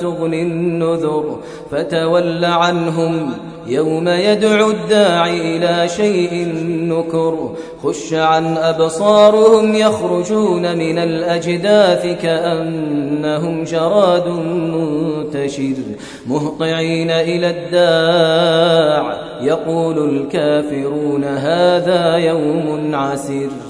تغني النذر فتول عنهم يوم يدعو الداعي إلى شيء نكر. خش عن أبصارهم يخرجون من الأجداث كأنهم جراد منتشر. مهطعين إلى الداع يقول الكافرون هذا يوم عسر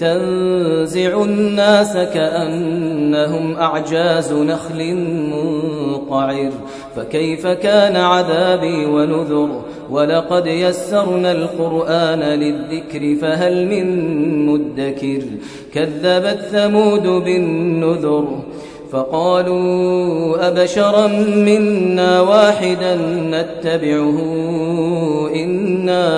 تنزع الناس كأنهم أعجاز نخل منقعر. فكيف كان عذابي ونذر؟ ولقد يسرنا القرآن للذكر فهل من مدكر؟ كذبت ثمود بالنذر فقالوا أبشرا منا واحدا نتبعه إنا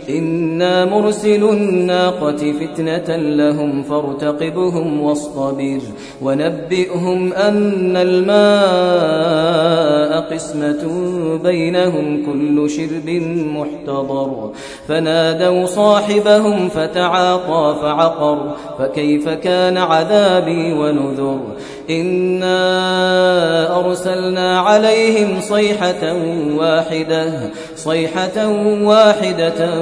إنا مرسل الناقة فتنة لهم فارتقبهم واصطبر ونبئهم أن الماء قسمة بينهم كل شرب محتضر فنادوا صاحبهم فتعاطى فعقر فكيف كان عذابي ونذر إنا أرسلنا عليهم صيحة واحدة صيحة واحدة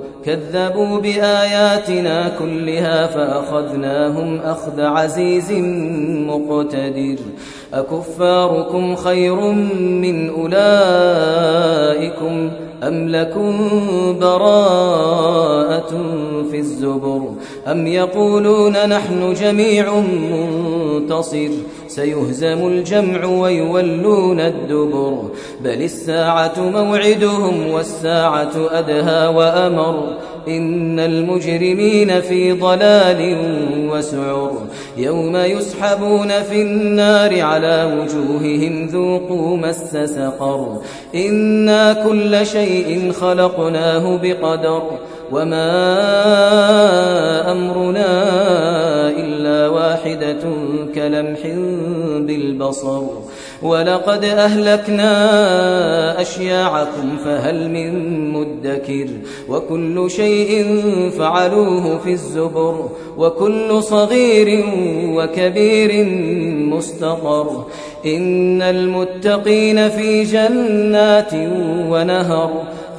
كذبوا بآياتنا كلها فأخذناهم أخذ عزيز مقتدر. أكفاركم خير من أولئكم أم لكم براءة في الزبر أم يقولون نحن جميع منتصر سيهزم الجمع ويولون الدبر بل الساعة موعدهم والساعة أدهى وأمر إن المجرمين في ضلال وسعر يوم يسحبون في النار على وجوههم ذوقوا مس سقر إنا كل شيء خلقناه بقدر أمرنا إلا واحدة كلمح بالبصر. ولقد أهلكنا أشياعكم فهل من مدكر؟ وكل شيء فعلوه في الزبر. وكل صغير وكبير مستقر. إن المتقين في جنات ونهر.